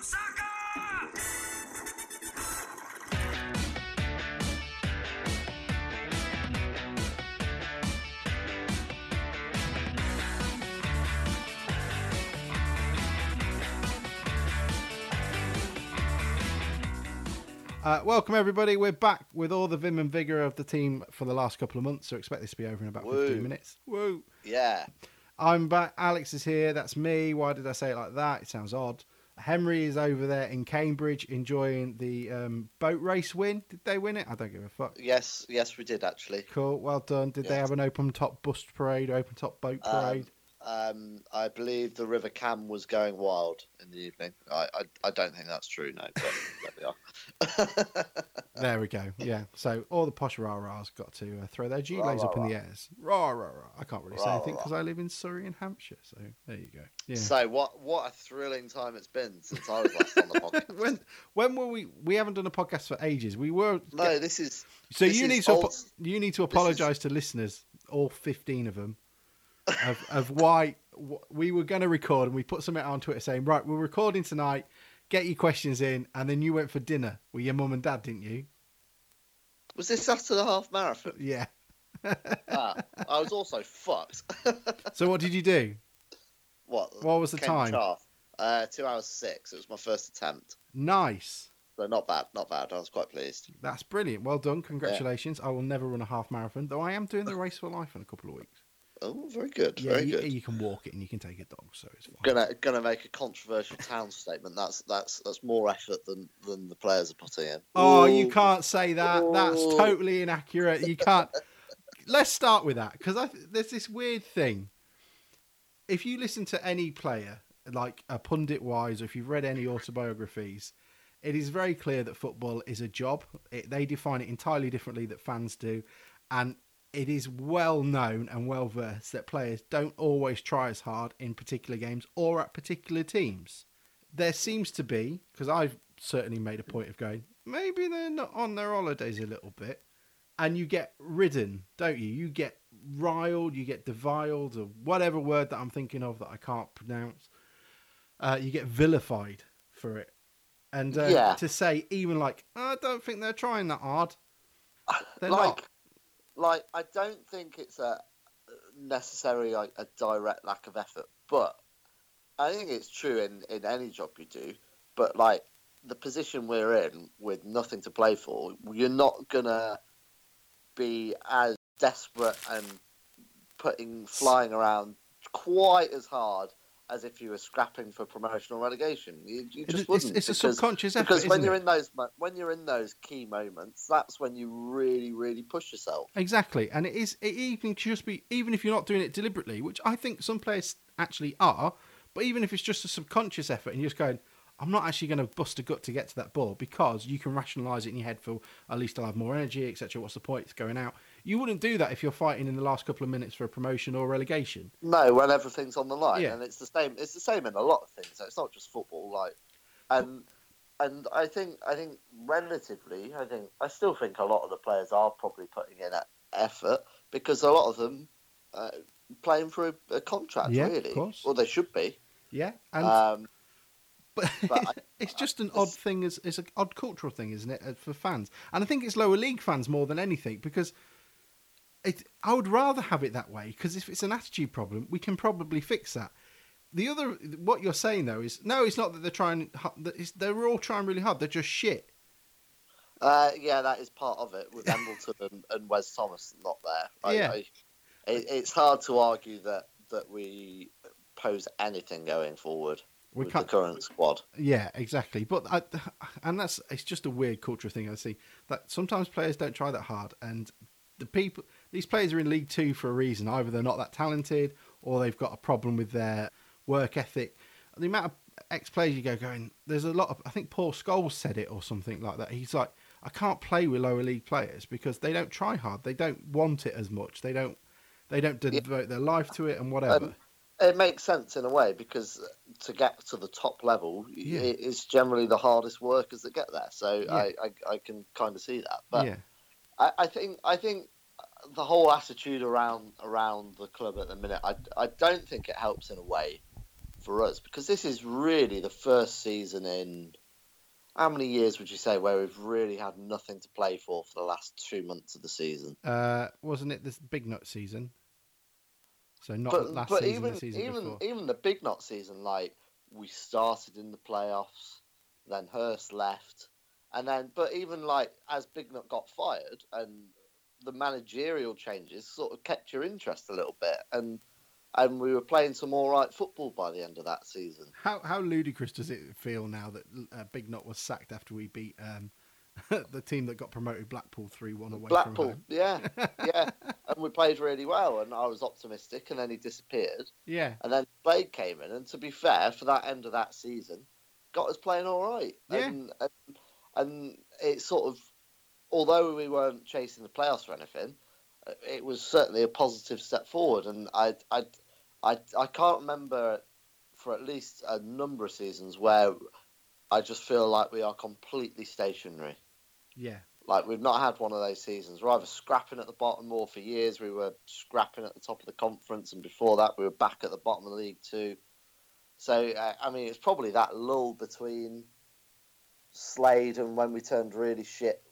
some soccer! Uh, welcome everybody. We're back with all the vim and vigor of the team for the last couple of months. So expect this to be over in about Woo. 15 minutes. Woo! Yeah. I'm back. Alex is here. That's me. Why did I say it like that? It sounds odd. Henry is over there in Cambridge enjoying the um, boat race win. Did they win it? I don't give a fuck. Yes. Yes, we did actually. Cool. Well done. Did they have an open top bust parade, open top boat Um, parade? Um, I believe the River Cam was going wild in the evening. I, I, I don't think that's true, no, but there we are. there we go. Yeah. So all the posh rah rahs got to uh, throw their G Rah, lays rah, up in the airs. Rah rah rah. I can't really say anything because I live in Surrey and Hampshire. So there you go. Yeah. So what what a thrilling time it's been since I was last on the podcast. when when were we? We haven't done a podcast for ages. We were. no, this is so this you is need to old- you need to apologise to listeners, all fifteen of them, of of why we were going to record and we put something on Twitter saying right we're recording tonight. Get your questions in, and then you went for dinner with your mum and dad, didn't you? was this after the half marathon? Yeah. ah, I was also fucked. So what did you do? what? What was the time? Half? Uh, two hours six. It was my first attempt, Nice. so not bad, not bad. I was quite pleased. That's brilliant. Well done. Congratulations. I will never run a half marathon, though I am doing the race for life in a couple of weeks. Oh, very good, Yeah, very you, good. you can walk it and you can take a dog, so it's fine. gonna gonna make a controversial town statement. That's that's that's more effort than than the players are putting in. Oh, you can't say that. That's totally inaccurate. You can't. Let's start with that because there's this weird thing. If you listen to any player, like a pundit wise, or if you've read any autobiographies, it is very clear that football is a job. It, they define it entirely differently that fans do, and it is well known and well versed that players don't always try as hard in particular games or at particular teams. There seems to be, because I've certainly made a point of going, maybe they're not on their holidays a little bit, and you get ridden, don't you? You get riled, you get deviled, or whatever word that I'm thinking of that I can't pronounce. Uh, you get vilified for it. And uh, Yeah. to say, even like, I don't think they're trying that hard. They're like, not. Like I don't think it's a necessarily like a direct lack of effort, but I think it's true in in any job you do. But like the position we're in, with nothing to play for, you're not gonna be as desperate and putting flying around quite as hard as if you were scrapping for promotion or relegation. You, you It's- just it's, wouldn't. it's a because- subconscious effort, because when you're it? in those when you're in those key moments, that's when you really, really push yourself. Exactly, and it is. It even just be, even if you're not doing it deliberately, which I think some players actually are. But even if it's just a subconscious effort, and you're just going, I'm not actually going to bust a gut to get to that ball because you can rationalise it in your head for at least I'll have more energy, etc. What's the point? It's going out. You wouldn't do that if you're fighting in the last couple of minutes for a promotion or relegation. No, when everything's on the line, Yeah. and it's the same. It's the same in a lot of things. It's not just football. Like, and and I think I think relatively, I think I still think a lot of the players are probably putting in that effort because a lot of them uh, playing for a, a contract. Yeah, of really, course. Well, they should be. Yeah, and Um, But, But I- it's just an odd thing, as it's an odd cultural thing, isn't it, uh, for fans? And I think it's lower league fans more than anything because it. I would rather have it that way because if it's an attitude problem, we can probably fix that. The other, what you're saying though is no, it's not that they're trying. it's- They're all trying really hard. They're just shit. Uh, yeah, that is part of it with Embleton and, and Wes Thomas not there. I, Yeah. I, it, it's hard to argue that, that we pose anything going forward We with can't. the current squad. Yeah, exactly. But I, and that's it's just a weird cultural thing I see that sometimes players don't try that hard, and the people these players are in League Two for a reason. Either they're not that talented, or they've got a problem with their work ethic. The amount of ex players you go going, there's a lot of. I think Paul Scholes said it or something like that. He's like, I can't play with lower league players because they don't try hard. They don't want it as much. They don't. They don't Yeah. devote their life to it and whatever. Um, It makes sense in a way because to get to the top level, Yeah. it is generally the hardest workers that get there. So Yeah. I, I, I can kind of see that. But yeah, I, I think I think the whole attitude around around the club at the minute, I, I don't think it helps in a way for us because this is really the first season in how many years would you say where we've really had nothing to play for for the last two months of the season? Uh, wasn't it this Bignot season? So not but last but season, even the season even before. even the Bignot season, like we started in the playoffs, then Hurst left, and then but even like as Bignot got fired and the managerial changes sort of kept your interest a little bit, and and we were playing some all right football by the end of that season. How how ludicrous does it feel now that uh, Bignot was sacked after we beat um, the team that got promoted, Blackpool, three one away from Blackpool, home? yeah, yeah, and we played really well, and I was optimistic, and then he disappeared. Yeah, And then Slade came in, and to be fair, for that end of that season, got us playing all right. Yeah. And, and, and it sort of, although we weren't chasing the playoffs or anything, uh, it was certainly a positive step forward. And I, I, I, I can't remember for at least a number of seasons where I just feel like we are completely stationary. yeah, Like we've not had one of those seasons. We're either scrapping at the bottom, or for years we were scrapping at the top of the conference, and before that we were back at the bottom of the league too. So uh, I mean, it's probably that lull between Slade and when we turned really shit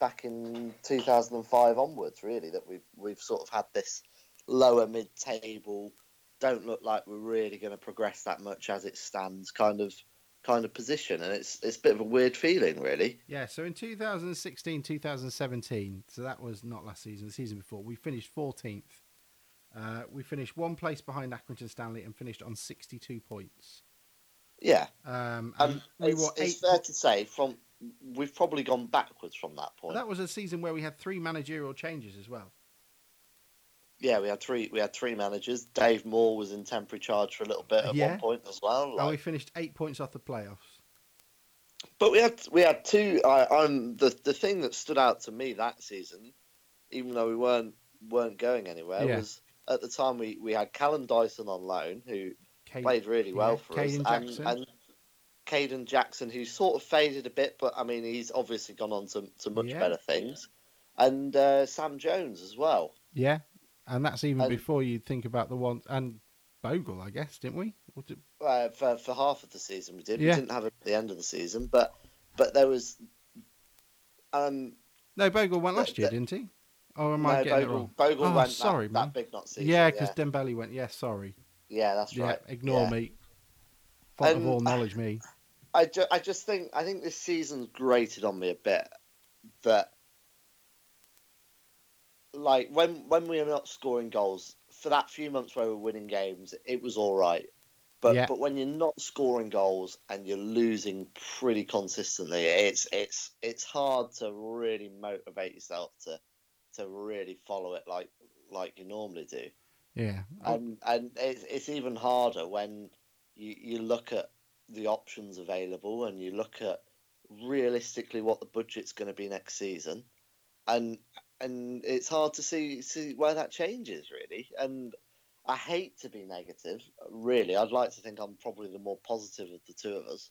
back in 2005 onwards, really, that we've we've sort of had this lower mid-table, don't look like we're really going to progress that much as it stands, kind of kind of position, and it's it's a bit of a weird feeling, really. yeah. So in 2016, 2017, so that was not last season, the season before, we finished 14th. Uh, we finished one place behind Accrington Stanley and finished on 62 points. Yeah. Um, and Um, we it's, were it's fair to say from we've probably gone backwards from that point. That was a season where we had three managerial changes as well. yeah, we had three. We had three managers. Dave Moore was in temporary charge for a little bit at Yeah. one point as well. And we finished eight points off the playoffs. but we had we had two. I, I'm the the thing that stood out to me that season, even though we weren't weren't going anywhere, Yeah. was at the time we, we had Callum Dyson on loan who Kate, played really well yeah, for Kayden us, and and Kayden Jackson who sort of faded a bit, but I mean he's obviously gone on to to much Yeah. better things, and uh, Sam Jones as well. Yeah, and that's even And- before you think about the one and Bogle, I guess, didn't we? Did- uh, for for half of the season we did. Yeah. We didn't have it at the end of the season, but but there was um No, Bogle went last year, the- didn't he? Or am no, I getting it Bogle, wrong? Bogle Oh, went sorry, that, man. that Bignot season. Yeah, because yeah. Dembele went. Yeah, sorry. yeah, that's Yeah, right. ignore Yeah. me. Fault of all knowledge, me. I, ju- I just think I think this season's grated on me a bit that like when when we are not scoring goals for that few months where we're winning games, it was all right. But Yeah. but when you're not scoring goals and you're losing pretty consistently, it's it's it's hard to really motivate yourself to to really follow it like like you normally do Yeah. and and it's, it's even harder when you, you look at the options available and you look at realistically what the budget's going to be next season. And and it's hard to see see where that changes really. And I hate to be negative really. I'd like to think I'm probably the more positive of the two of us.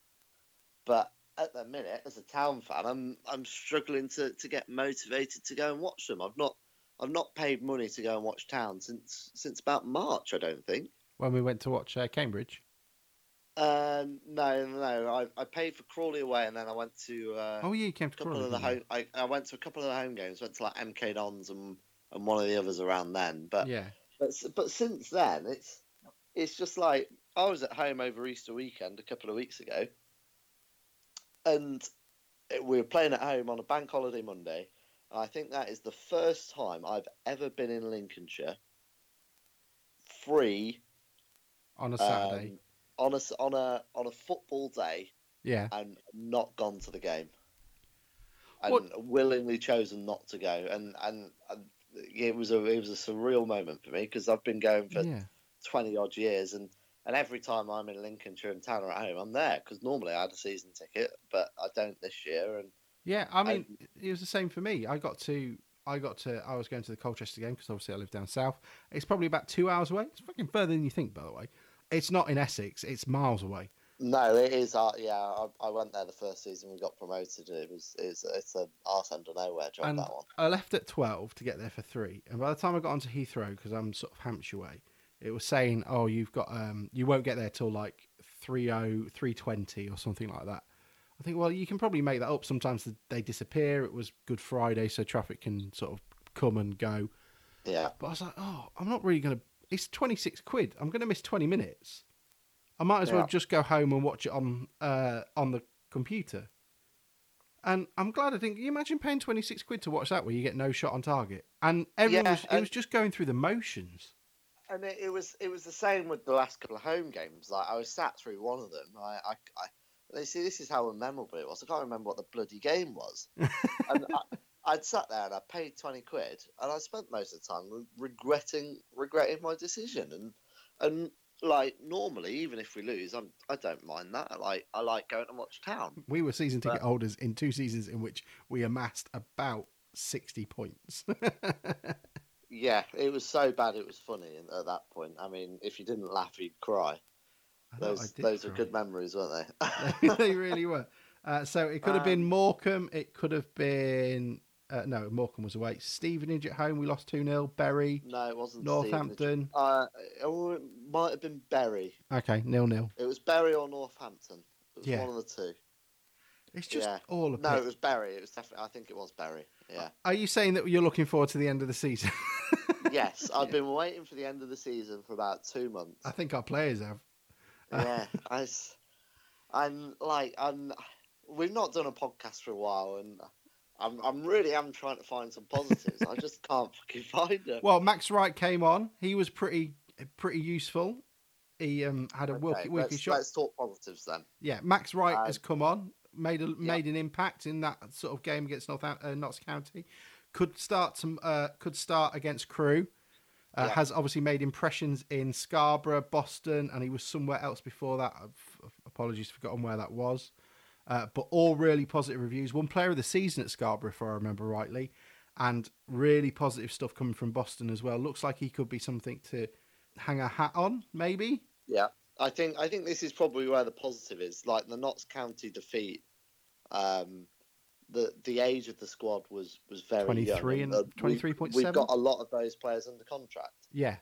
But at the minute as a town fan I'm I'm struggling to, to get motivated to go and watch them. I've not I've not paid money to go and watch Town since since about March, I don't think. when we went to watch uh, Cambridge. Um, no, no, I, I paid for Crawley away, and then I went to uh, oh, yeah, you came a to couple Crawley. of the home. I, I went to a couple of the home games. Went to like MK Dons and and one of the others around then. But yeah. but but since then, it's it's just like I was at home over Easter weekend a couple of weeks ago, and we were playing at home on a bank holiday Monday. And I think that is the first time I've ever been in Lincolnshire free On a Saturday. um, on a on a on a football day yeah. and not gone to the game, and What- willingly chosen not to go, and and, and it was a it was a surreal moment for me because I've been going for Yeah. twenty odd years, and and every time I'm in Lincolnshire and town or at home, I'm there because normally I had a season ticket, but I don't this year, and Yeah, I mean, it was the same for me. I got to, I got to, I was going to the Colchester game because obviously I live down south. It's probably about two hours away. It's fucking further than you think, by the way. It's not in Essex. It's miles away. no, it is. Uh, yeah, I, I went there the first season we got promoted. It was it's it's a arse end of nowhere job And that one. I left at twelve to get there for three. And by the time I got onto Heathrow, because I'm sort of Hampshire way, it was saying, "Oh, you've got, um, you won't get there till like 30, 320 or something like that. I think, well, you can probably make that up. Sometimes they disappear. It was Good Friday, so traffic can sort of come and go. Yeah. But I was like, oh, I'm not really going to. It's 26 quid. I'm going to miss 20 minutes. I might as well just go home and watch it on uh, on the computer. And I'm glad I didn't. Can you imagine paying 26 quid to watch that where you get no shot on target? And everyone Yeah, was, it was just going through the motions. And it, it was it was the same with the last couple of home games. Like I was sat through one of them. I, I, I they see this is how memorable it was. I can't remember what the bloody game was. and I, I'd sat there and I paid twenty quid, and I spent most of the time re- regretting regretting my decision. And and like normally, even if we lose, I'm I don't mind that. I like I like going to watch town. We were season ticket But- holders in two seasons in which we amassed about 60 points. Yeah, it was so bad it was funny at that point. I mean, if you didn't laugh, you'd cry. I Those those are cry. good memories, weren't they, they? really were. Uh, so it could have been Um, Morecambe. It could have been. Uh, no, Morecambe was away. Stevenage at home. We lost 2 0. Bury. no, it wasn't. Northampton. Uh, oh, it might have been Bury. Okay, nil nil. It was Bury or Northampton. It was Yeah. one of the two. It's just Yeah. all a No, bit. it was Bury. It was definitely. I think it was Bury. Yeah. Are you saying that you're looking forward to the end of the season? yes, I've been waiting for the end of the season for about two months. I think our players have. yeah, I, I'm like I'm. We've not done a podcast for a while, and I'm I'm really am trying to find some positives. I just can't fucking find them. Well, Max Wright came on. He was pretty pretty useful. He um, had a Okay, wilky, wilky let's, shot. let's talk positives then. Yeah, Max Wright Uh, has come on, made a, made an impact in that sort of game against North uh, Notts County. Could start some. Uh, could start against Crewe. Uh, Yeah. Has obviously made impressions in Scarborough, Boston, and he was somewhere else before that. I've, apologies, forgotten where that was. Uh, but all really positive reviews. One player of the season at Scarborough, if I remember rightly, and really positive stuff coming from Boston as well. Looks like he could be something to hang a hat on, maybe. Yeah, I think I think this is probably where the positive is. Like the Notts County defeat, um, the the age of the squad was was very 23 young. and- uh, we- 23.7? We've got a lot of those players under contract, Yes.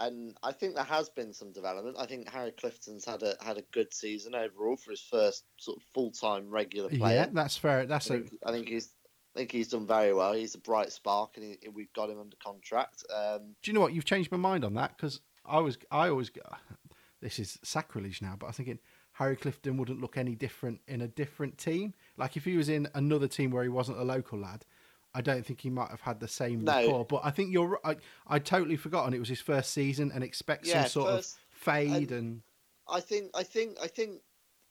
And I think there has been some development. I think Harry Clifton's had a had a good season overall for his first sort of full time regular player. Yeah, that's fair. I That's a think, I think he's I think he's done very well. He's a bright spark, and he, we've got him under contract. Um, Do you know what? You've changed my mind on that because I was, I always, this is sacrilege now, but I was thinking Harry Clifton wouldn't look any different in a different team. Like if he was in another team where he wasn't a local lad, I don't think he might have had the same No. rapport. But I think you're right. I, I totally forgotten it was his first season and expect Yeah, some sort first- of fade and- and I think I think I think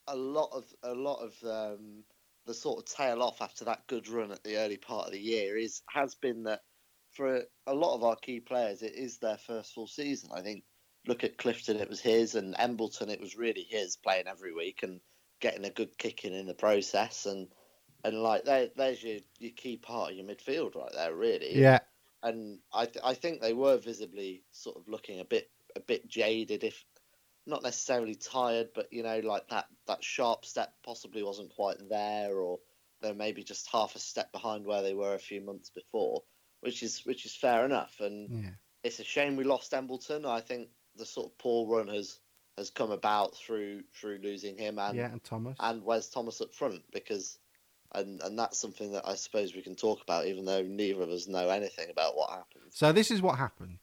a lot of a lot of um, the sort of tail off after that good run at the early part of the year is has been that for a lot of our key players it is their first full season. I think look at Clifton, it was his, and Embleton, it was really his playing every week and getting a good kicking in the process and and like there, there's your your key part of your midfield right there really yeah, and I th- I think they were visibly sort of looking a bit a bit jaded, if not necessarily tired, but you know, like that that sharp step possibly wasn't quite there, or they're maybe just half a step behind where they were a few months before, which is which is fair enough. And yeah. it's a shame we lost Embleton. I think the sort of poor run has has come about through through losing him and yeah, and Thomas. and Wes Thomas up front because and and that's something that I suppose we can talk about even though neither of us know anything about what happened. so this is what happened.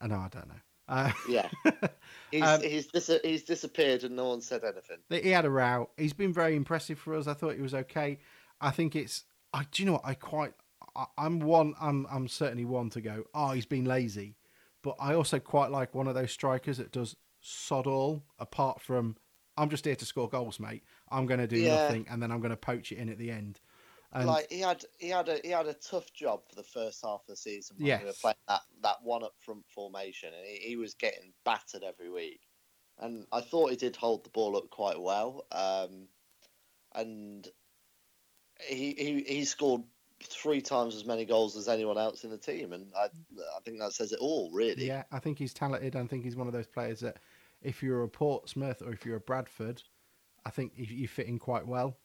I know, I don't know. Uh, Yeah. He's Um, he's dis- he's disappeared and no one said anything. he had a row. He's been very impressive for us. I thought he was okay. I think it's. I do you know what I quite. I, I'm one. I'm I'm certainly one to go. Oh, he's been lazy, but I also quite like one of those strikers that does sod all. Apart from, I'm just here to score goals, mate. I'm going to do Yeah. nothing, and then I'm going to poach it in at the end. And like he had he had a he had a tough job for the first half of the season when we were playing that, that one up front formation and he, he was getting battered every week. And I thought he did hold the ball up quite well. Um, and he, he he scored three times as many goals as anyone else in the team and I I think that says it all really. yeah, I think he's talented. I think he's one of those players that, if you're a Portsmouth or if you're a Bradford, I think you, you fit in quite well.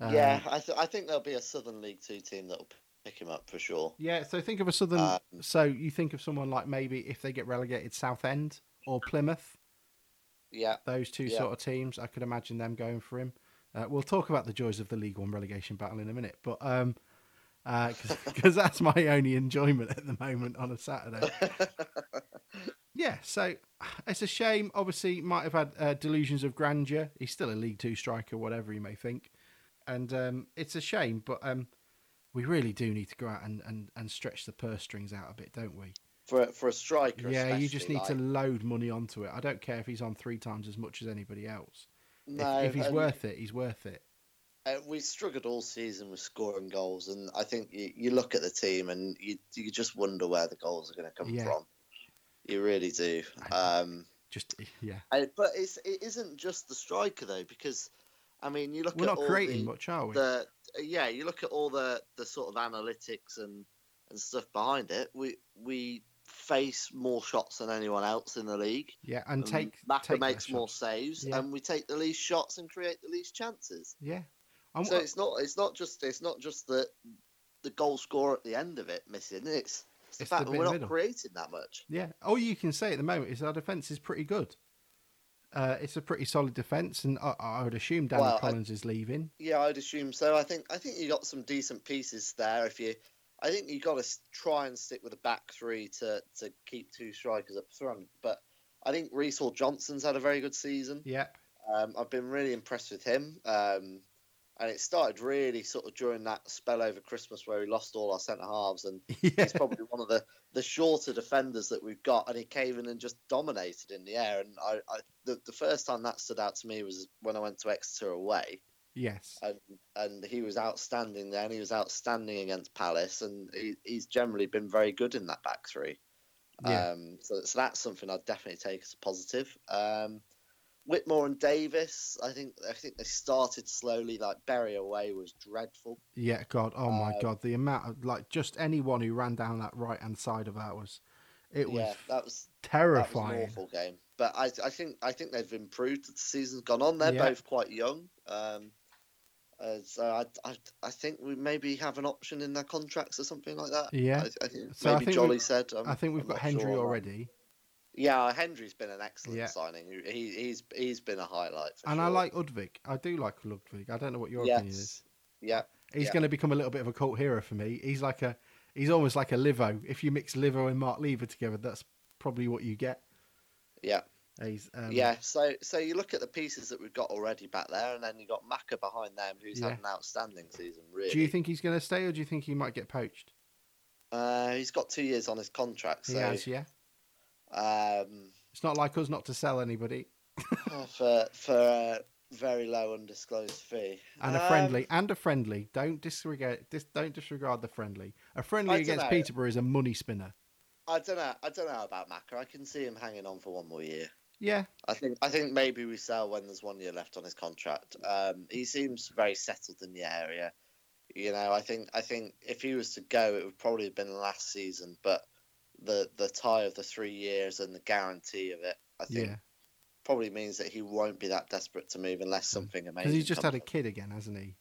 Um, yeah, I, th- I think there'll be a Southern League Two team that'll pick him up for sure. Yeah, so think of a southern. Um, so you think of someone like maybe if they get relegated, Southend or Plymouth. Yeah. Those two Yeah. sort of teams, I could imagine them going for him. Uh, we'll talk about the joys of the League One relegation battle in a minute, but um, because that's my only enjoyment at the moment on a Saturday. Yeah, so it's a shame. Obviously, might have had uh, delusions of grandeur. He's still a League Two striker, whatever you may think, and um, it's a shame. But um, we really do need to go out and, and, and stretch the purse strings out a bit, don't we? for for a striker. yeah, you just need to load money onto it. I don't care if he's on three times as much as anybody else. If- No, if, he's and, worth it, he's worth it. uh, we struggled all season with scoring goals, and I think you, you look at the team and you you just wonder where the goals are going to come Yeah. from. You really do. Um, Just yeah, I, but it's it isn't just the striker though, because I mean you look we're at not all creating the, much, are we? the yeah you look at all the the sort of analytics and and stuff behind it. We we face more shots than anyone else in the league. yeah, and Um, take Maka take makes more shots. saves, Yeah. and we take the least shots and create the least chances. Yeah, and So it's not it's not just it's not just the the goal score at the end of it missing. It's, it's the It's the fact that we're not middle. creating that much. Yeah. All you can say at the moment is our defence is pretty good. Uh, it's a pretty solid defence, and I, I would assume Danny Well, I- Collins is leaving. Yeah, I'd assume so. I think I think you got some decent pieces there. If you, I think you got to try and stick with a back three to to keep two strikers up front. But I think Reece Hall Johnson's had a very good season. Yeah. Um, I've been really impressed with him. Um, and it started really sort of during that spell over Christmas where we lost all our centre halves, and Yeah. he's probably one of the, the shorter defenders that we've got, and he came in and just dominated in the air. And I, I the, the first time that stood out to me was when I went to Exeter away, Yes. and and he was outstanding there, and he was outstanding against Palace, and he, he's generally been very good in that back three. Yeah. Um, so, so that's something I'd definitely take as a positive. Um, Whitmore and Davis, I think I think they started slowly. Like Bury away was dreadful. Yeah. God. Oh my um, God. The amount of like just anyone who ran down that right hand side of ours, it was yeah, that was that was terrifying. awful game. But I, I think I think they've improved as the season's gone on. They're Yeah. both quite young. Um, uh, so I, I, I think we maybe have an option in their contracts or something like that. Yeah. I, I think So maybe Jolly said. I'm, I think we've I'm got Hendrie sure already, Yeah, Hendrie's been an excellent Yeah. signing. He, he's he's been a highlight. For and sure. I like Udvig. I do like Ludvig. I don't know what your yes. opinion is. Yeah, He's Yeah. going to become a little bit of a cult hero for me. He's like a, he's almost like a Livo. If you mix Livo and Mark Lever together, that's probably what you get. yeah, He's, um, yeah. So so you look at the pieces that we've got already back there, and then you got Maka behind them, who's Yeah. had an outstanding season. Really, Do you think he's going to stay, or do you think he might get poached? uh, he's got two years on his contract, He has, yeah. Um, It's not like us not to sell anybody. for for a very low undisclosed fee And a Um, friendly, and a friendly. Don't disregard. Dis, don't disregard the friendly. A friendly against. Peterborough is a money spinner. I don't know. I don't know about Maka. I can see him hanging on for one more year. Yeah, I think I think maybe we sell when there's one year left on his contract. Um, he seems very settled in the area. You know, I think I think if he was to go, it would probably have been last season. But the the tie of the three years and the guarantee of it, I think, yeah. probably means that he won't be that desperate to move unless something amazing. Because he's just had a kid again, hasn't he?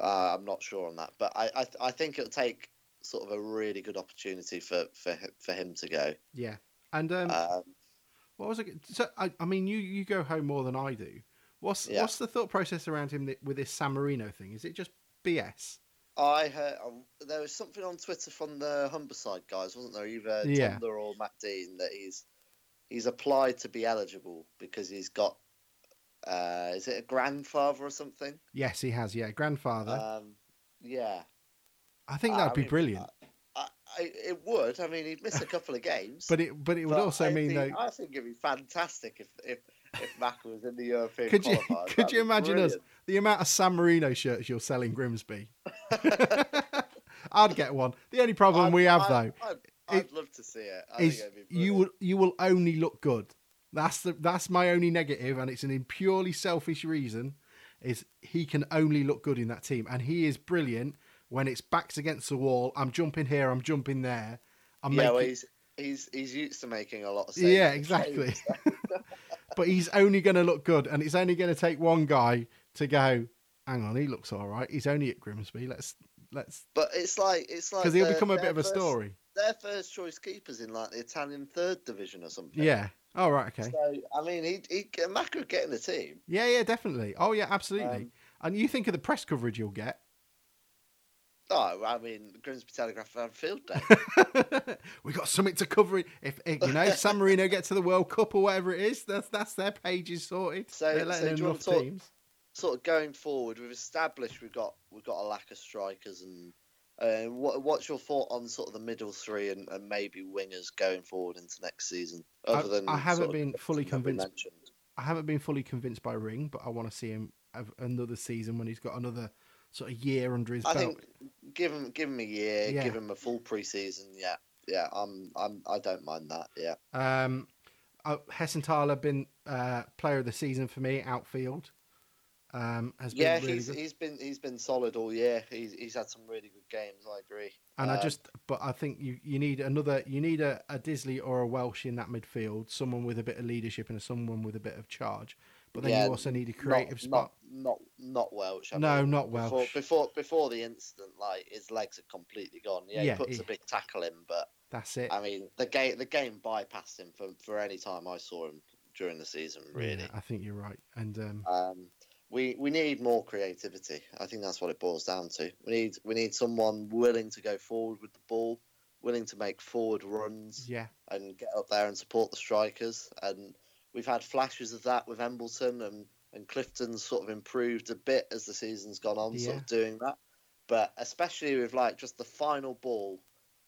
Uh, I'm not sure on that, but I I, I think it'll take sort of a really good opportunity for for for him to go. Yeah. And um, Um, what was it? So I, I mean, you you go home more than I do. What's Yeah. what's the thought process around him with this San Marino thing? Is it just BS? I heard um, there was something on Twitter from the Humberside guys, wasn't there? Either Yeah. Thunder or Matt Dean that he's he's applied to be eligible because he's got uh, is it a grandfather or something? Yes, he has. Yeah, grandfather. Um, yeah, I think that'd be mean, brilliant. I, I, it would. I mean, he'd miss a couple of games, But it but it would but also mean think, though. I think it'd be fantastic if if if was in the European. Could you qualifiers. could you imagine us the amount of San Marino shirts you'll sell in Grimsby? I'd get one. The only problem I'd- we have I'd- though I'd, I'd love to see it. Is think it'd be you will you will only look good. That's the that's my only negative, and it's an purely selfish reason. Is he can only look good in that team, and he is brilliant when it's backs against the wall. I'm jumping here, I'm jumping there. I'm yeah, making, well, he's he's he's used to making a lot of saves. yeah, exactly. but he's only going to look good, and it's only going to take one guy to go. Hang on, he looks all right. He's only at Grimsby. Let's let's But it's like it's like because he'll become a bit of a first- story. their first choice keepers in like the Italian third division or something. Yeah. Oh right. Okay. So I mean, he he Maka would get in the team. Yeah. Yeah. Definitely. Oh yeah. Absolutely. Um, and you think of the press coverage you'll get. Oh, I mean, Grimsby Telegraph had field day. we got something to cover. If, you know San Marino get to the World Cup or whatever it is, that's that's their pages sorted. So- so do you want to talk- teams. sort of going forward, we've established we've got we've got a lack of strikers, and uh, what what's your thought on sort of the middle three and, and maybe wingers going forward into next season? Other I- than I haven't been fully convinced. I haven't been fully convinced by Ring, but I want to see him have another season when he's got another sort of year under his I belt. think give him give him a year, Yeah. give him a full preseason. Yeah, yeah, I'm I'm I don't mind that. Yeah, Um, uh, Hessenthaler been uh, player of the season for me outfield. Um, has been yeah, really he's good. he's been he's been solid all year. He's he's had some really good games. I agree. And I Um, just, but I think you, you need another, you need a, a Disley or a Welsh in that midfield, someone with a bit of leadership and someone with a bit of charge. But then Yeah, you also need a creative not, spot. Not not not Welsh. I No, mean, not before, Welsh. Before before the incident, like his legs are completely gone. Yeah, Yeah, he puts a big tackle in, but That's it. I mean the game the game bypassed him for for any time I saw him during the season. Really, Yeah, I think you're right. And um, um, we we need more creativity. I think that's what it boils down to. We need we need someone willing to go forward with the ball, willing to make forward runs yeah, and get up there and support the strikers. And we've had flashes of that with Embleton and, and Clifton's sort of improved a bit as the season's gone on, sort of doing that. But especially with like just the final ball,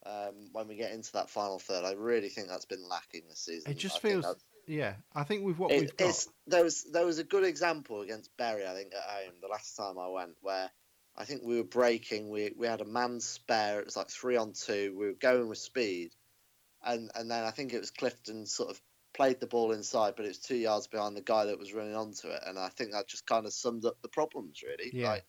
um, when we get into that final third, I really think that's been lacking this season. it just I feels, yeah. I think with what it- we've got, there was there was a good example against Bury, I think, at home the last time I went, where I think we were breaking. We we had a man spare. It was like three on two. We were going with speed, and and then I think it was Clifton sort of played the ball inside, but it was two yards behind the guy that was running onto it, and I think that just kind of summed up the problems really. Yeah. Like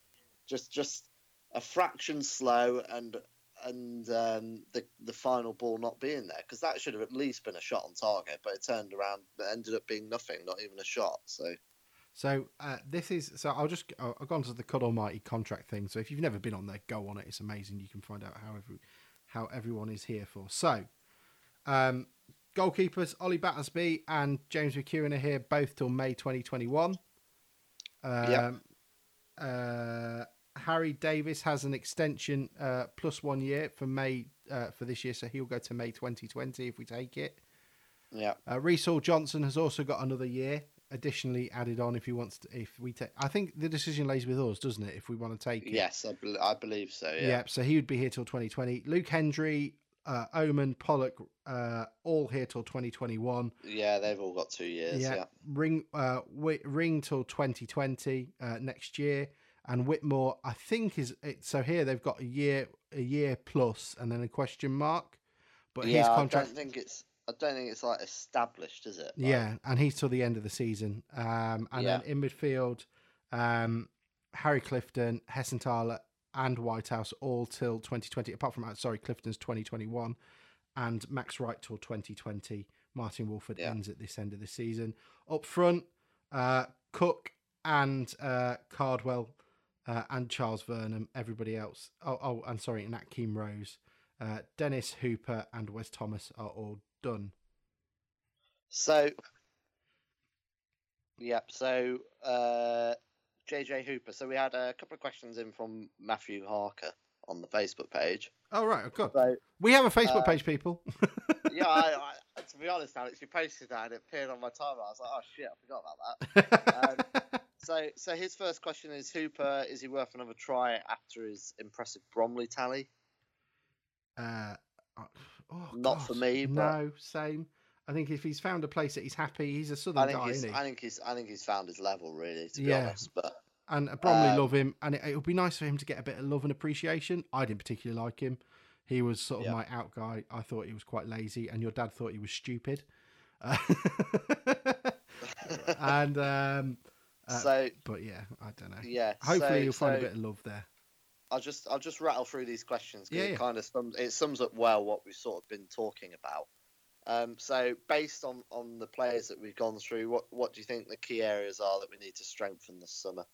just just a fraction slow and and um, the the final ball not being there because that should have at least been a shot on target, but it turned around, it ended up being nothing, not even a shot. So So uh, this is so I'll just I'll, I've gone to the Cod Almighty contract thing. So if you've never been on there, go on it. It's amazing. You can find out how every how everyone is here for. So um, goalkeepers Ollie Battersby and James McKeown are here both till May 2021. Um, Yeah. uh, Harry Davis has an extension uh, plus one year for May uh, for this year, so he'll go to May 2020 if we take it. yeah, Uh, Hall Johnson has also got another year additionally added on if he wants to. If we take, I think the decision lays with us, doesn't it? If we want to take it. yes, I, I believe so. Yeah. Yeah, So he would be here till 2020. Luke Hendrie, uh, Öhman, Pollock, uh, all here till 2021. yeah, they've all got two years. Yeah, Ring, uh, Wi- Ring till 2020 uh, next year, and Whitmore, I think is it, so. Here they've got a year, a year plus, and then a question mark. But yeah. his I don't think it's. I don't think it's like established, is it? Like, Yeah, and he's till the end of the season. Um, and then in midfield, um, Harry Clifton, Hessenthaler, and Whitehouse all till 2020. Apart from uh, sorry, Clifton's 2021, and Max Wright till 2020. Martyn Woolford Yeah. ends at this end of the season. Up front, uh, Cook and uh, Cardwell uh, and Charles Vernam, Everybody else. Oh, oh, and sorry, Nat Keem Rose. Uh, Dennis Hooper and Wes Thomas are all done. So, yep. So, uh, JJ Hooper. So we had a couple of questions in from Matthew Harker on the Facebook page. Oh right, of course. So We have a Facebook Uh, page, people. yeah, I, I, to be honest, Alex, you posted that and it appeared on my timeline. I was like, oh shit, I forgot about that. Um, so, so his first question is Hooper. Is he worth another try after his impressive Bromley tally? uh, oh, Not for me, but- No, same. I think if he's found a place that he's happy, he's a southern think guy, he's, isn't he? I think he's, I think he's found his level really. To be Yeah. honest, but And Bromley Um, love him, and it, it would be nice for him to get a bit of love and appreciation. I didn't particularly like him. He was sort of Yeah. my out guy. I thought he was quite lazy, and your dad thought he was stupid. Uh, and um, uh, so but yeah, I don't know. yeah. Hopefully, so, you'll find a bit of love there. I'll just I'll just rattle through these questions because Yeah, it yeah. kind of sums it sums up well what we've sort of been talking about. Um, so based on, on the players that we've gone through, what what do you think the key areas are that we need to strengthen this summer?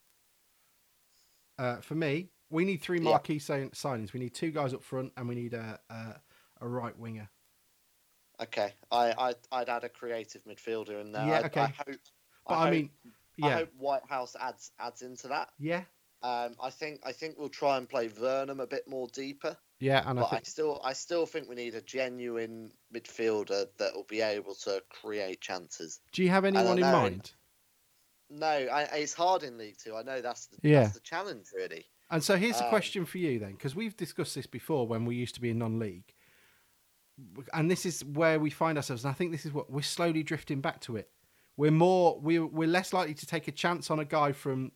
Uh, for me, we need three Yeah. marquee sign- signings. We need two guys up front, and we need a a, a right winger. Okay, I, I I'd add a creative midfielder in there. Yeah, I, okay. I hope. But I, hope- mean, I yeah, hope Whitehouse adds adds into that. yeah, Um, I think I think we'll try and play Vernam a bit more deeper, yeah, and I but I think still I still think we need a genuine midfielder that will be able to create chances. do you have anyone in know. mind? No, I, it's hard in League Two. I know that's the, Yeah. that's the challenge really. And so here's the Um, question for you then, because we've discussed this before when we used to be in non-league, and this is where we find ourselves. And I think this is what we're slowly drifting back to it. We're more we're we're less likely to take a chance on a guy from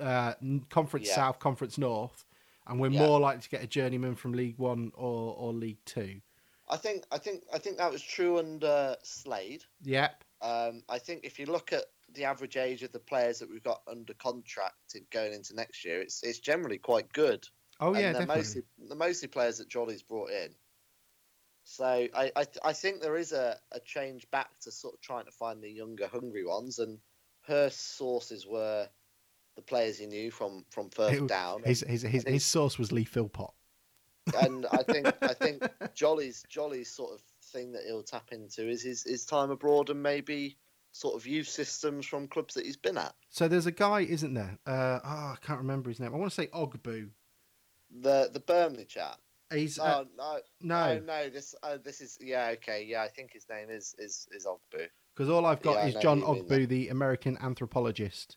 uh, Conference Yeah. South, Conference North, and we're Yeah. more likely to get a journeyman from League One or or League Two. I think I think I think that was true under Slade. Yep. Um, I think if you look at the average age of the players that we've got under contract in- going into next year, it's it's generally quite good. Oh and yeah, they're definitely. mostly they're mostly players that Jolly's brought in. So I I, th- I think there is a, a change back to sort of trying to find the younger, hungry ones, and her sources were the players he knew from from further It- down. His his his, his source was Lee Philpott. and I think I think Jolly's Jolly's sort of thing that he'll tap into is his, his time abroad and maybe sort of youth systems from clubs that he's been at. So there's a guy, isn't there? Uh, oh, I can't remember his name. I want to say Ogbu. The the Burnley chap. He's Oh uh, no, no, no, no. This uh, this is yeah okay yeah. I think his name is is is Ogbu. because all I've got Yeah, is John Ogbu, the American anthropologist.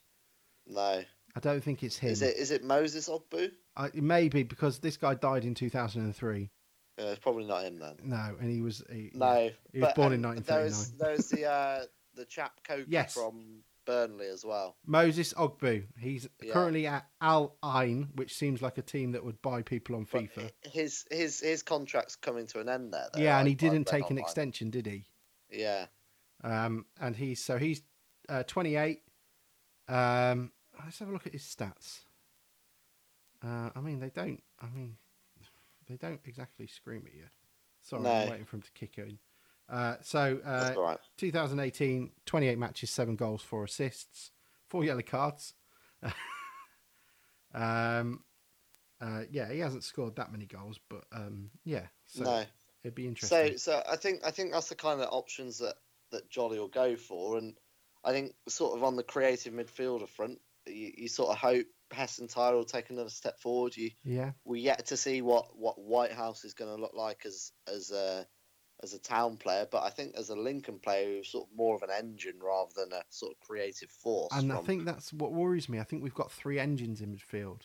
No, I don't think it's him. is it is it Moses Ogbu? I, it may be because this guy died in 2003. Uh, it's probably not him then. No, and he was he, No, He was but, born in um, 1939. There's, there's the uh, the chap Coker Yes. from Burnley as well. Moses Ogbu. He's Yeah. currently at Al Ain, which seems like a team that would buy people on But FIFA. his his his contract's coming to an end there. Though, yeah, and he didn't take an extension, did he? Yeah, Um, and he's so he's uh, 28. Um, let's have a look at his stats. Uh, I mean, they don't. I mean, they don't exactly scream at you. Sorry, I'm waiting for him to kick in. Uh, so uh, right. 2018, 28 matches, seven goals, four assists, four yellow cards. um, uh, yeah, he hasn't scored that many goals, but um, yeah, so no, it'd be interesting. so so I think I think that's the kind of options that that Jolly will go for, and I think sort of on the creative midfielder front, you, you sort of hope Hessenthaler will take another step forward. You yeah, we're yet to see what what Whitehouse is going to look like as as a as a town player, but I think as a Lincoln player, who's sort of more of an engine rather than a sort of creative force. and I think that's what worries me. I think we've got three engines in midfield.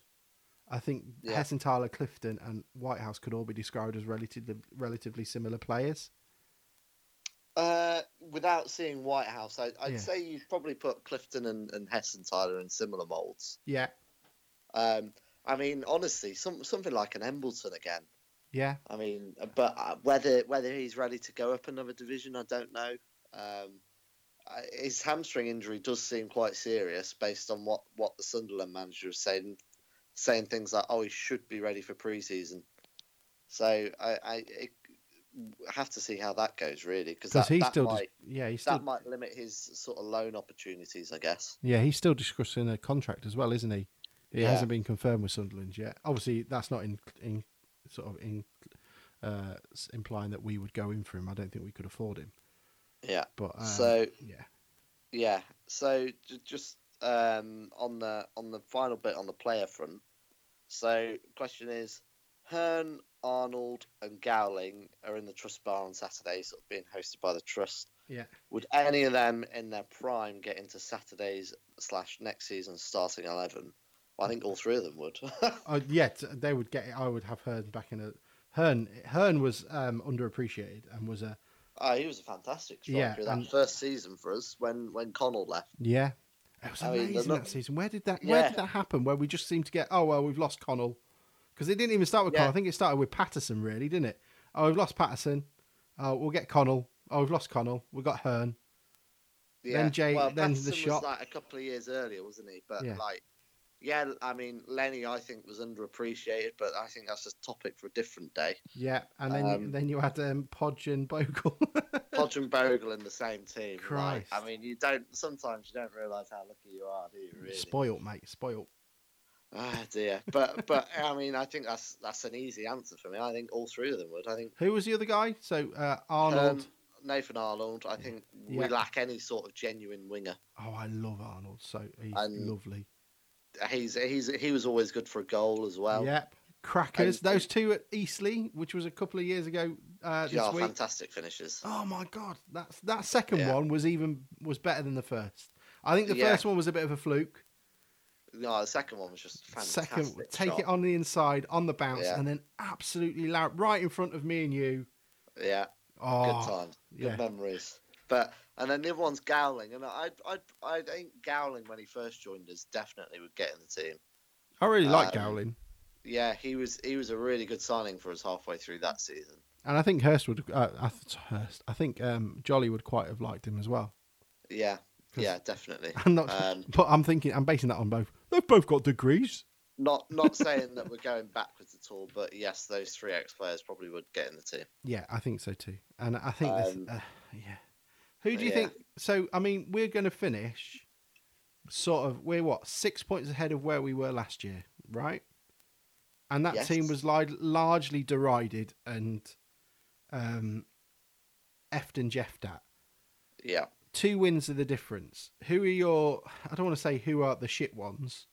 I think Yeah. Hessenthaler, Clifton, and Whitehouse could all be described as relatively relatively similar players. Uh, without seeing Whitehouse, I, I'd Yeah. say you'd probably put Clifton and, Hessenthaler in similar molds. Yeah, Um, I mean, honestly, some something like an Embleton again. yeah, I mean, but uh, whether whether he's ready to go up another division, I don't know. Um, his hamstring injury does seem quite serious, based on what, what the Sunderland manager is saying, saying things like, "Oh, he should be ready for pre-season." So I, I it, have to see how that goes, really, because that, he's that still might dis- yeah still that might limit his sort of loan opportunities, I guess. Yeah, he's still discussing a contract as well, isn't he? It Yeah. hasn't been confirmed with Sunderland yet. Obviously, that's not in in sort of in uh, implying that we would go in for him. I don't think we could afford him. Yeah. But um, so yeah, Yeah. So j- just um, on the on the final bit on the player front. So question is, Hearn, Arnold, and Gowling are in the Trust Bar on Saturday, sort of being hosted by the Trust. yeah, Would any of them in their prime get into Saturdays slash next season starting eleven? Well, I think all three of them would. uh, yeah, they would get. it. I would have Hearn back in a Hearn. Hearn was um, underappreciated and was a oh, he was a fantastic striker Yeah, that and- first season for us when when Connell left. yeah. It was I amazing not- that season. Where did that? Where Yeah. did that happen? Where we just seemed to get? Oh well, we've lost Connell because it didn't even start with Yeah. Connell. I think it started with Patterson, really, didn't it? Oh, we've lost Patterson. Oh, we'll get Connell. Oh, we've lost Connell. We've got Hearn. Yeah. Then Jay- well, then the Patterson shot. was like a couple of years earlier, wasn't he? But Yeah. like, yeah, I mean, Lenny, I think was underappreciated, but I think that's a topic for a different day. Yeah, and then Um, then you had um, Podge and Bogle. Podge and Bogle in the same team. Like, Christ. I mean, you don't. Sometimes you don't realise how lucky you are, do you? Really? Spoilt, mate. Spoilt. Ah dear, but but I mean, I think that's that's an easy answer for me. I think all three of them would. I think Who was the other guy? So uh, Arnold. Um, Nathan Arnold. I think Yeah. we lack any sort of genuine winger. oh, I love Arnold. So he's and- lovely. He's he's he was always good for a goal as well. yep. Crackers. and- Those two at Eastleigh, which was a couple of years ago uh, this Yeah, week. fantastic finishes. Oh my god, that's that second Yeah. one was even was better than the first. I think the Yeah. first one was a bit of a fluke. No, the second one was just fantastic. Second, take shot. it on the inside, on the bounce, Yeah. and then absolutely loud, right in front of me and you. Yeah, Oh, good times, good yeah. memories. But and then the other one's Gowling, and I I I think Gowling when he first joined us definitely would get in the team. I really like um, Gowling, Yeah, he was he was a really good signing for us halfway through that season. and I think Hurst would. Uh, I Hurst. I think um, Jolley would quite have liked him as well. Yeah, yeah, definitely. I'm not, Um, but I'm thinking I'm basing that on both. They've both got degrees. Not not saying that we're going backwards at all, but yes, those three ex players probably would get in the team. Yeah, I think so too. And I think this, Um, uh, yeah. Who do you yeah. think? So, I mean, we're going to finish sort of. We're what six points ahead of where we were last year, right? And that team was li- largely derided and um, effed and jeffed at. Yeah. Two wins are the difference. Who are your? I don't want to say who are the shit ones,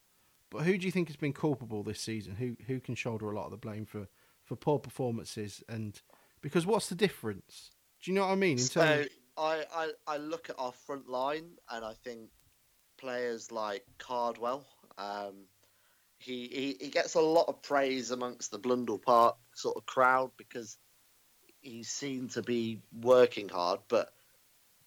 but who do you think has been culpable this season? Who who can shoulder a lot of the blame for for poor performances? And because what's the difference? Do you know what I mean? In So terms of, I, I I look at our front line and I think players like Cardwell, um, he, he he gets a lot of praise amongst the Blundell Park sort of crowd because he's seen to be working hard, but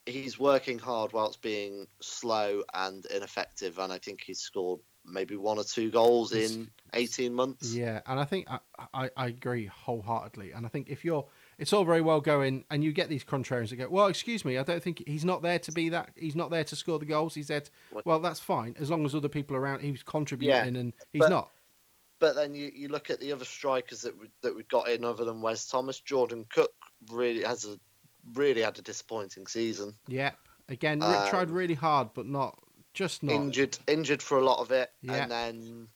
he's working hard whilst being slow and ineffective, and I think he's scored maybe one or two goals in eighteen months. yeah, and I think I, I I agree wholeheartedly. And I think if you're, it's all very well going, and you get these contrarians that go, well, excuse me, I don't think he's not there to be that. He's not there to score the goals. He's there. To, well, that's fine as long as other people around. He's contributing, and he's but- not. But then you, you look at the other strikers that we, that we've got in other than Wes Thomas. Jordan Cook really has a really had a disappointing season. Yeah. Again, Rick Um, tried really hard, but not just not. Injured injured for a lot of it, Yeah. and then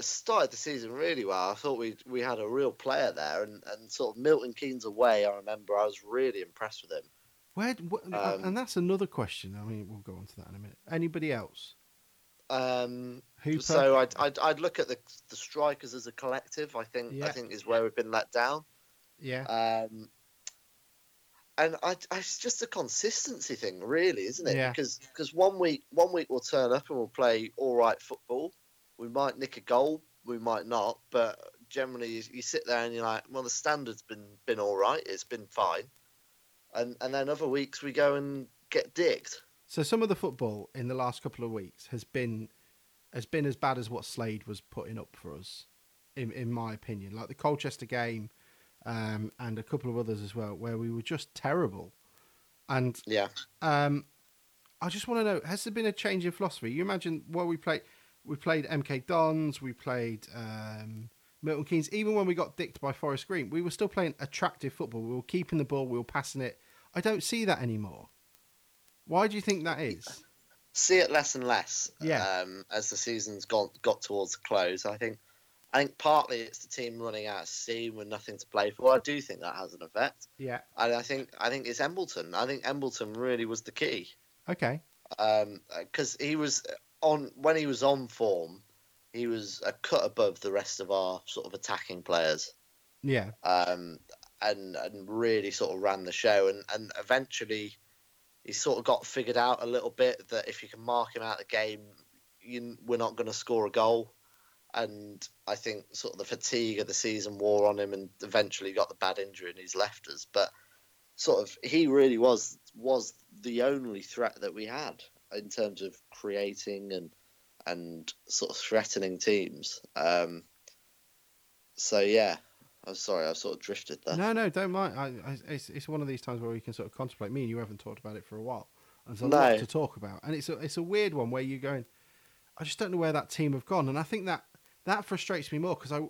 started the season really well. I thought we we had a real player there, and, and sort of Milton Keynes away. I remember I was really impressed with him. Where, wh- Um, and that's another question. I mean, we'll go on to that in a minute. Anybody else? Um, Hooper? so I'd, I'd I'd look at the the strikers as a collective. I think Yeah. I think is where we've been let down. yeah. Um, and I, I, it's just a consistency thing, really, isn't it? Yeah. Because because one week one week we'll turn up and we'll play all right football. We might nick a goal, we might not, but generally you, you sit there and you're like, well, the standard's been been all right, it's been fine. And and then other weeks we go and get dicked. So some of the football in the last couple of weeks has been has been as bad as what Slade was putting up for us, in in my opinion. Like the Colchester game, um, and a couple of others as well, where we were just terrible. And Yeah. um, I just want to know: has there been a change in philosophy? You imagine what we played. We played MK Dons. We played um, Milton Keynes. Even when we got dicked by Forest Green, we were still playing attractive football. We were keeping the ball. We were passing it. I don't see that anymore. Why do you think that is? see it less and less Yeah. um, as the season's gone got towards the close. I think I think partly it's the team running out of steam with nothing to play for. I do think that has an effect. Yeah. And I think I think it's Embleton. I think Embleton really was the key Okay. because he was on when he was on form. He was a cut above the rest of our sort of attacking players, Yeah. um, and and really sort of ran the show. And, and eventually, he sort of got figured out a little bit that if you can mark him out of the game, you, we're not going to score a goal. And I think sort of the fatigue of the season wore on him, and eventually got the bad injury, and he's left us. But sort of, he really was was the only threat that we had in terms of creating and and sort of threatening teams. Um, so yeah, I'm sorry, I sort of drifted there. No, no, don't mind. I, I, it's, it's one of these times where we can sort of contemplate. Me and you haven't talked about it for a while. There's a lot to talk about, and it's a, it's a weird one where you're going. I just don't know where that team have gone, and I think that that frustrates me more because I,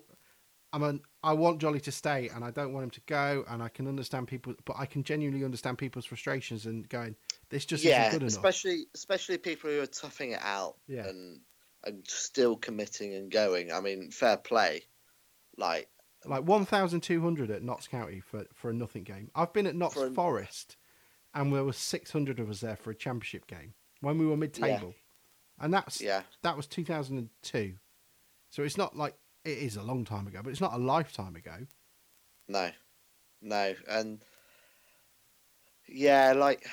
I'm an, I want Jolley to stay, and I don't want him to go, and I can understand people, but I can genuinely understand people's frustrations and going, this just yeah, isn't good enough. especially especially people who are toughing it out Yeah. and and still committing and going. I mean, fair play. Like Like one thousand two hundred at Notts County for for a nothing game. I've been at Notts a- Forest, and there were six hundred of us there for a championship game when we were mid table, and that's yeah, that was two thousand and two. So it's not like it is a long time ago, but it's not a lifetime ago. no, no, and yeah, like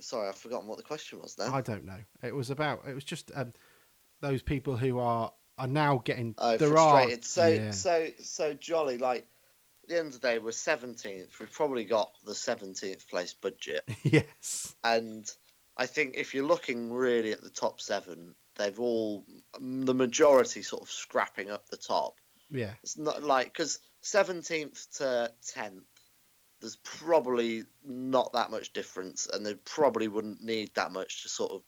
sorry, I've forgotten what the question was now. I don't know. It was about. It was just um, those people who are are now getting. Oh, there frustrated. are. So yeah. so so Jolley. Like at the end of the day, we're seventeenth. We've probably got the seventeenth place budget, yes. and I think if you're looking really at the top seven, they've all the majority sort of scrapping up the top. Yeah. It's not like because seventeenth to tenth, there's probably not that much difference, and they probably wouldn't need that much to sort of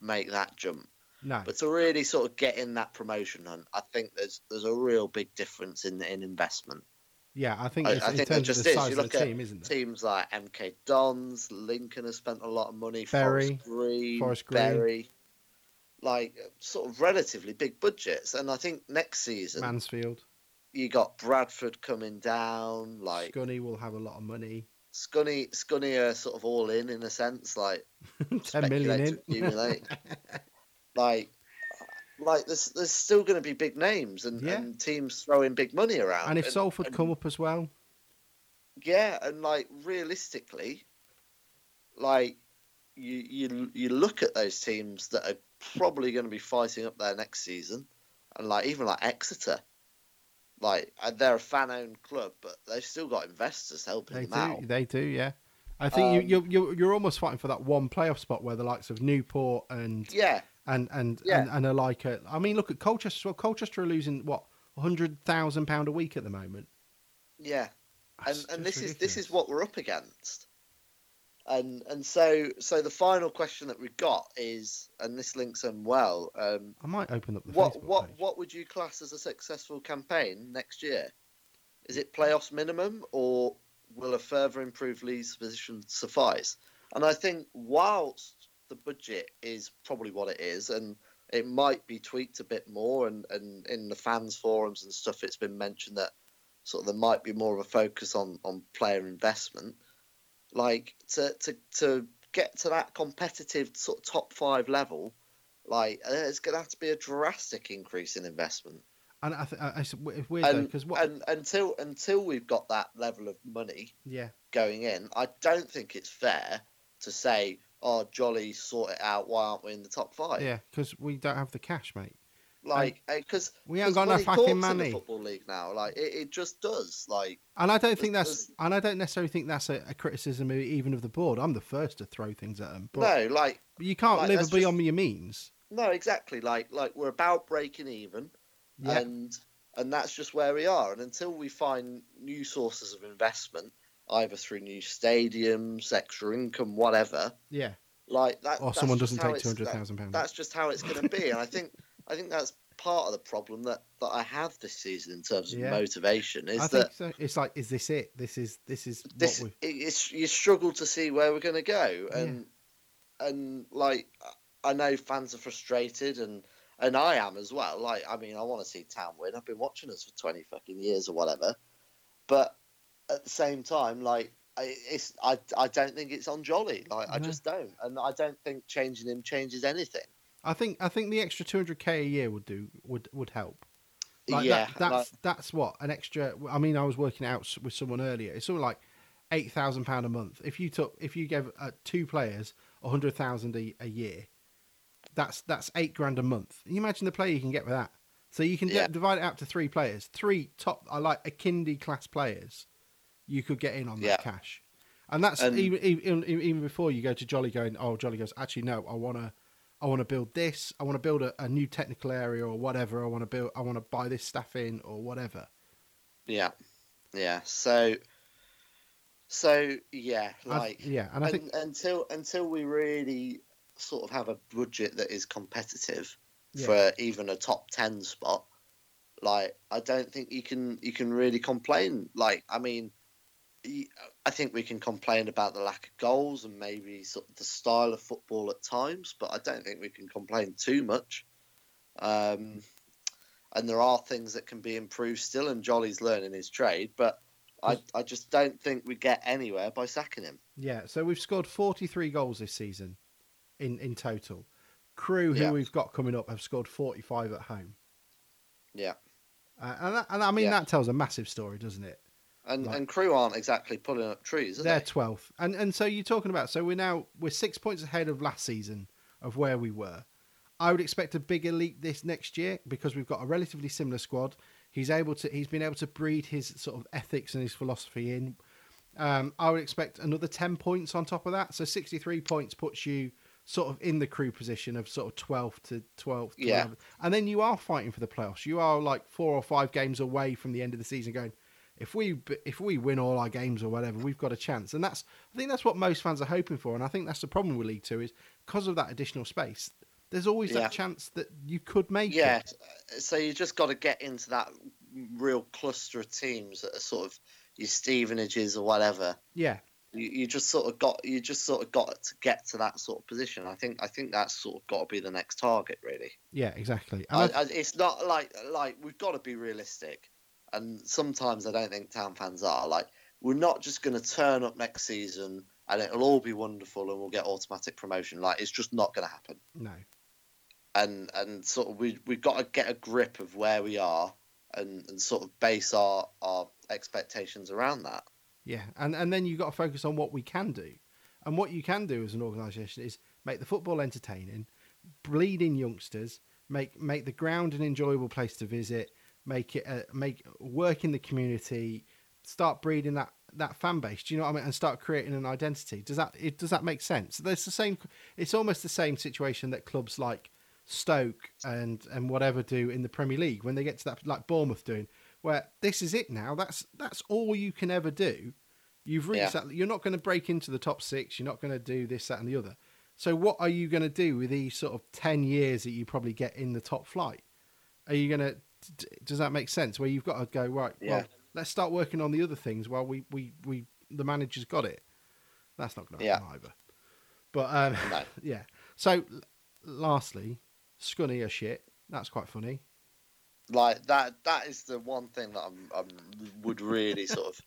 make that jump. No. But to really sort of get in that promotion hunt, I think there's there's a real big difference in in investment. yeah, I think I- it's, I in think there terms of just the is. You of look at team, isn't it? Teams like MK Dons, Lincoln has spent a lot of money. Bury, Forest Green, Forest Green. Berry, like sort of relatively big budgets. And I think next season Mansfield, you got Bradford coming down, like Scunny will have a lot of money. Scunny, Scunny are sort of all in in a sense, like Ten million in. accumulate. like, like there's there's still going to be big names and, Yeah. and teams throwing big money around. and if Salford and- come up as well, yeah, and like realistically, like you you you look at those teams that are probably going to be fighting up there next season, and like even like Exeter, like uh, they're a fan-owned club, but they've still got investors helping they them do. out. They do. Yeah. I think you, Um, you're, you're you're almost fighting for that one playoff spot where the likes of Newport and Yeah, and and Yeah. and, and are like a, I mean, look at Colchester. Well, Colchester are losing what hundred thousand pound a week at the moment. yeah. and That's and just this is this is what we're up against. And and so so the final question that we've got is, and this links in well. Um, I might open up the what Facebook what page. what would you class as a successful campaign next year? Is it playoffs minimum, or will a further improved Leeds position suffice? And I think whilst the budget is probably what it is, and it might be tweaked a bit more, and, and in the fans forums and stuff, it's been mentioned that sort of there might be more of a focus on on player investment. Like to to to get to that competitive sort of top five level, like uh, it's going to have to be a drastic increase in investment. And I, th- I, it's weird because what? and until until we've got that level of money yeah, going in, I don't think it's fair to say, "Oh, Jolley, sort it out. Why aren't we in the top five? yeah, because we don't have the cash, mate. Like, eh, because We ain't got no money fucking in money. the football league now. Like, it, it just does. Like, And I don't think that's, and I don't necessarily think that's a, a criticism even of the board. I'm the first to throw things at them, but, no, like you can't like, live beyond your means. no, exactly. Like, like we're about breaking even. Yeah, and and that's just where we are. And until we find new sources of investment, either through new stadiums, extra income, whatever, yeah. like that, Or someone doesn't take two hundred thousand pounds. That's just how it's going to be. and I think I think that's part of the problem that that I have this season in terms of Yeah. motivation is I that think so. It's like, is this it? This is this is this it's you struggle to see where we're going to go and and like I know fans are frustrated and and I am as well. Like I mean I want to see town win. I've been watching us for 20 fucking years or whatever. But at the same time like I, it's I, I don't think it's on Jolley. Like I just don't. And I don't think changing him changes anything I think I think the extra two hundred k a year would do would would help. Like yeah that, that's that's what an extra. I mean, I was working out with someone earlier. It's sort of like eight thousand pound a month. If you took if you gave uh, two players a hundred thousand a a year, that's that's eight grand a month. Can you imagine the player you can get with that? So you can d- divide it out to three players, three top, I like a kindy class players. You could get in on that Yeah. cash, and that's And- even, even even before you go to Jolley. Going, oh, Jolley goes. Actually, no, I want to. I want to build this. I want to build a, a new technical area or whatever. I want to build. I want to buy this stuff in or whatever. yeah yeah so so yeah I- like yeah, and I think Un- until until we really sort of have a budget that is competitive Yeah. for even a top 10 spot like i don't think you can you can really complain like i mean i think we can complain about the lack of goals and maybe sort of the style of football at times but i don't think we can complain too much Um, and there are things that can be improved still, and Jolley's learning his trade, but I, I just don't think we get anywhere by sacking him. Yeah, so we've scored 43 goals this season in, in total. Crewe, who Yeah. we've got coming up, have scored 45 at home. Yeah. Uh, and, that, and I mean, Yeah. that tells a massive story, doesn't it? And Right. and Crewe aren't exactly pulling up trees, are They're they? 12th. And, and so you're talking about, so we're now, we're six points ahead of last season of where we were. I would expect a bigger leap this next year because we've got a relatively similar squad. He's able to, he's been able to breed his sort of ethics and his philosophy in. Um, I would expect another 10 points on top of that. So 63 points puts you sort of in the Crewe position of sort of 12 to 12. to Yeah. 11. And then you are fighting for the playoffs. You are like four or five games away from the end of the season going, if we if we win all our games or whatever, we've got a chance. And that's I think that's what most fans are hoping for. And I think that's the problem with League Two is because of that additional space. There's always Yeah. that chance that you could make Yeah. it. Yeah, so you just got to get into that real cluster of teams that are sort of your Stevenages or whatever. Yeah, You, you just sort of got you just sort of got to get to that sort of position. I think I think that's sort of got to be the next target, really. yeah, exactly. I, I- it's not like like we've got to be realistic, and sometimes I don't think town fans are. Like we're not just going to turn up next season and it'll all be wonderful and we'll get automatic promotion. Like it's just not going to happen. no, And and sort of we we've got to get a grip of where we are and, and sort of base our our expectations around that. yeah, and and then you've got to focus on what we can do, and what you can do as an organisation is make the football entertaining, bleed in youngsters, make make the ground an enjoyable place to visit, make it uh, make work in the community, start breeding that that fan base. Do you know what I mean? And start creating an identity. Does that it, does that make sense? There's the same. It's almost the same situation that clubs like Stoke and and whatever do in the Premier League when they get to that like Bournemouth doing, where this is it now. That's that's all you can ever do. You've reached Yeah. that. You're not going to break into the top six. You're not going to do this, that, and the other. So what are you going to do with these sort of ten years that you probably get in the top flight? Are you going to? Does that make sense? Where you've got to go right. Yeah. Well, let's start working on the other things while we we we the manager's got it. That's not going to happen either. But um, No. yeah. So, lastly, Scunny a shit. That's quite funny. Like that that is the one thing that I'm, I'm would really sort of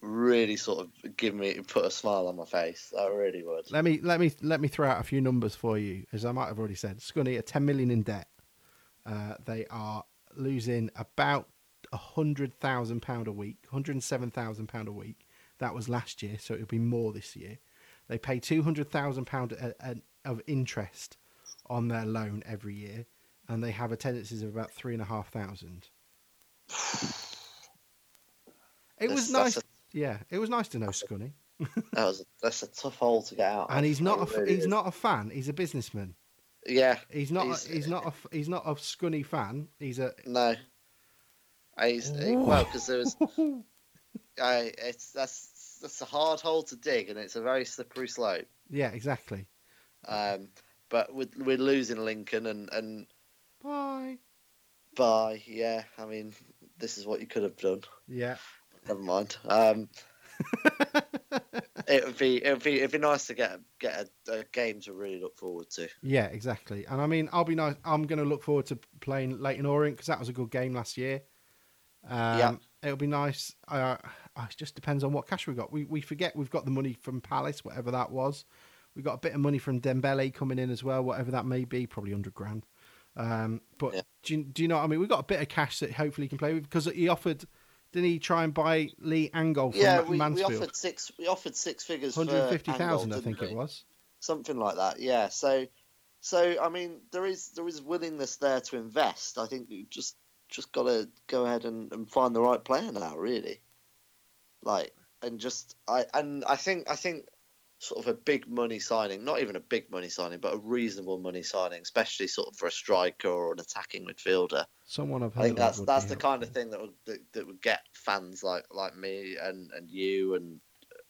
really sort of give me put a smile on my face. I really would. Let me let me let me throw out a few numbers for you, as I might have already said. Scunny are ten million in debt. Uh, they are losing about a hundred thousand pound a week, hundred and seven thousand pound a week. That was last year, so it'll be more this year. They pay two hundred thousand pound of interest on their loan every year, and they have attendances of about three and a half thousand. It was nice, that's yeah. It was nice to know Scunny, That was that's a tough hole to get out. and of. he's not a, he's not a fan. He's a businessman. Yeah, He's not. He's- a, he's not A, He's not a Scunny fan. He's a. no. He's, well, because there was. I, it's that's that's a hard hole to dig, and it's a very slippery slope. Yeah, exactly. Um, but we're, we're losing Lincoln, and and Bye. bye. yeah, I mean this is what you could have done. Yeah. Never mind. Um, it would be it would be it'd be nice to get get a, a game to really look forward to. Yeah, exactly. And I mean, I'll be nice. I'm going to look forward to playing Leyton Orient because that was a good game last year. Um, Yeah. It'll be nice. Uh, it just depends on what cash we got. We we forget we've got the money from Palace, whatever that was. We got a bit of money from Dembele coming in as well, whatever that may be, probably hundred grand. Um, but Yeah. do, you, do you know? What I mean, we've got a bit of cash that hopefully he can play with because he offered. Didn't he try and buy Lee Angol from yeah, we, we offered six we offered six figures Hundred fifty thousand, I think didn't it was. something like that. Yeah. So, so I mean, there is there is willingness there to invest. I think you just just got to go ahead and, and find the right player now, really. Like, and just I and I think I think sort of a big money signing, not even a big money signing, but a reasonable money signing, especially sort of for a striker or an attacking midfielder. Someone I've heard. I think that's that's the helpful. kind of thing that would that, that would get fans like like me and and you and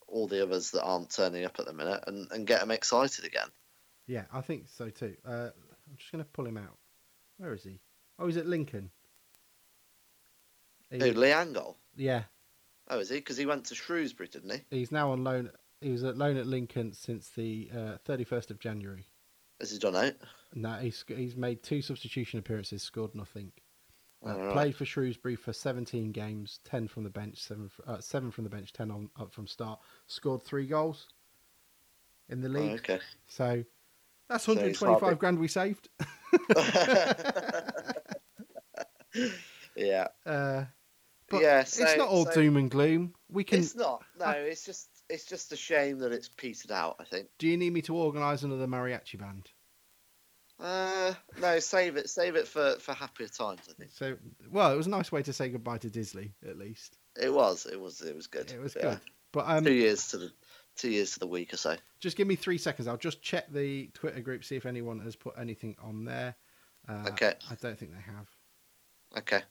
all the others that aren't turning up at the minute and, and get them excited again. Yeah, I think so too. Uh, I'm just going to pull him out. Where is he? Oh, he's at Lincoln. He- Who, Lee Angol? yeah, Oh, is he? Because he went to Shrewsbury, didn't he? he's now on loan. He was at loan at Lincoln since the uh, 31st of January. Has he done out? No, he's he's made two substitution appearances, scored nothing. Uh, right. Played for Shrewsbury for 17 games, 10 from the bench, seven uh, seven from the bench, 10 on up from start. Scored three goals in the Oh, league. okay. So that's 125 hardly- grand we saved. yeah. Uh, but Yeah, it's not all so- doom and gloom. We can. It's not. No, it's just it's just a shame that it's petered out. I think. Do you need me to organise another mariachi band? Uh, no, save it. Save it for for happier times. I think So, well, it was a nice way to say goodbye to Disley, at least. it was. It was. It was good. It was Yeah. good. But um, two years to the two years to the week or so. just give me three seconds. I'll just check the Twitter group, see if anyone has put anything on there. Uh, Okay. I don't think they have. Okay.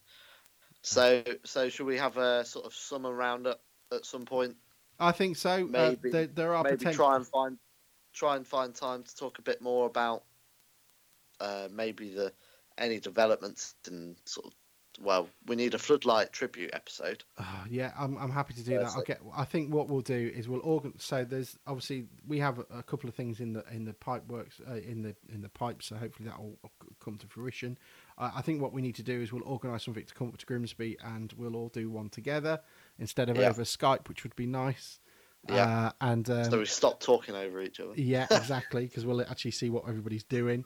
So so should we have a sort of summer roundup at some point? I think so. Maybe- uh, there, there are Maybe potential. try and find try and find time to talk a bit more about uh, maybe the any developments and sort of well, we need a floodlight tribute episode. Oh, yeah, I'm, I'm happy to do that. so- I'll get. I think what we'll do is we'll organ. So there's obviously we have a, a couple of things in the in the pipe works uh, in the in the pipe. So hopefully that will come to fruition. Uh, I think what we need to do is we'll organise something to come up to Grimsby and we'll all do one together instead of Yeah. over Skype, which would be nice. Yeah. Uh, and um, so we stop talking over each other. yeah, exactly, because we'll actually see what everybody's doing.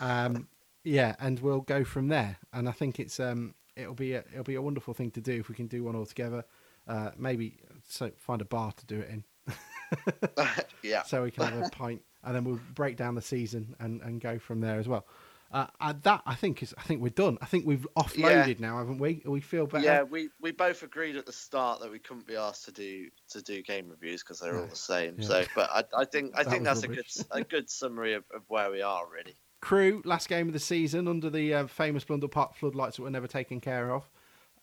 Um, yeah, and we'll go from there. And I think it's um, it'll be a, it'll be a wonderful thing to do if we can do one all together. Uh, maybe so find a bar to do it in, yeah. so we can have a pint, and then we'll break down the season and, and go from there as well. Uh, uh, that I think is I think we're done. I think we've offloaded now, haven't we? We feel better. Yeah, we, we both agreed at the start that we couldn't be asked to do to do game reviews because they're all the same. Yeah. So, but I, I think I That think that's a good a good summary of, of where we are really. Crewe, last game of the season under the uh, famous Blundell Park floodlights that were never taken care of.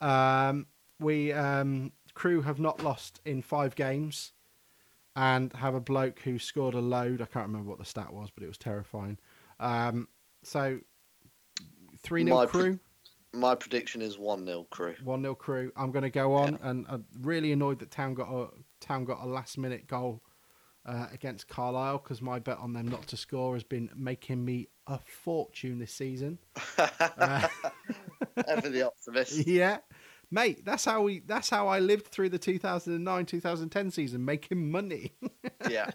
Um, we um, Crewe have not lost in five games, and have a bloke who scored a load. I can't remember what the stat was, but it was terrifying. Um, so three 0 My pre- Crewe, My prediction is one 0 Crewe. one 0 Crewe. I'm going to go on, and I'm really annoyed that Town got a Town got a last minute goal. Uh, against Carlisle because my bet on them not to score has been making me a fortune this season. Uh, Ever the optimist. yeah, mate, that's how we. That's how I lived through the 2009-2010 season, making money. yeah.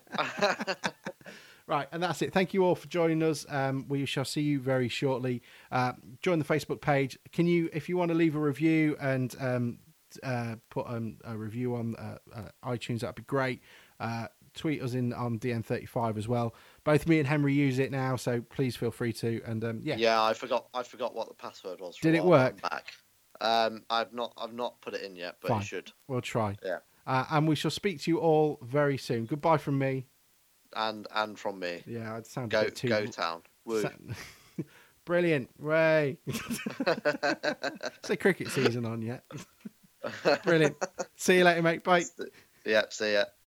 Right, and that's it. Thank you all for joining us. Um, we shall see you very shortly. Uh, join the Facebook page. Can you, if you want to leave a review and um, uh, put um, a review on uh, uh, iTunes, that'd be great. Uh, tweet us in on DN35 as well. Both me and Henry use it now, so please feel free to. And um, yeah, yeah, I forgot I forgot what the password was. Did it work? Back. Um, I've not I've not put it in yet, but Fine. it should. we'll try. Yeah. Uh, and we shall speak to you all very soon. Goodbye from me. And and from me, Yeah, I'd sound go too go town. Woo. Brilliant, Ray. Say cricket season on yet. Brilliant. See you later, mate. Bye. yeah, see ya.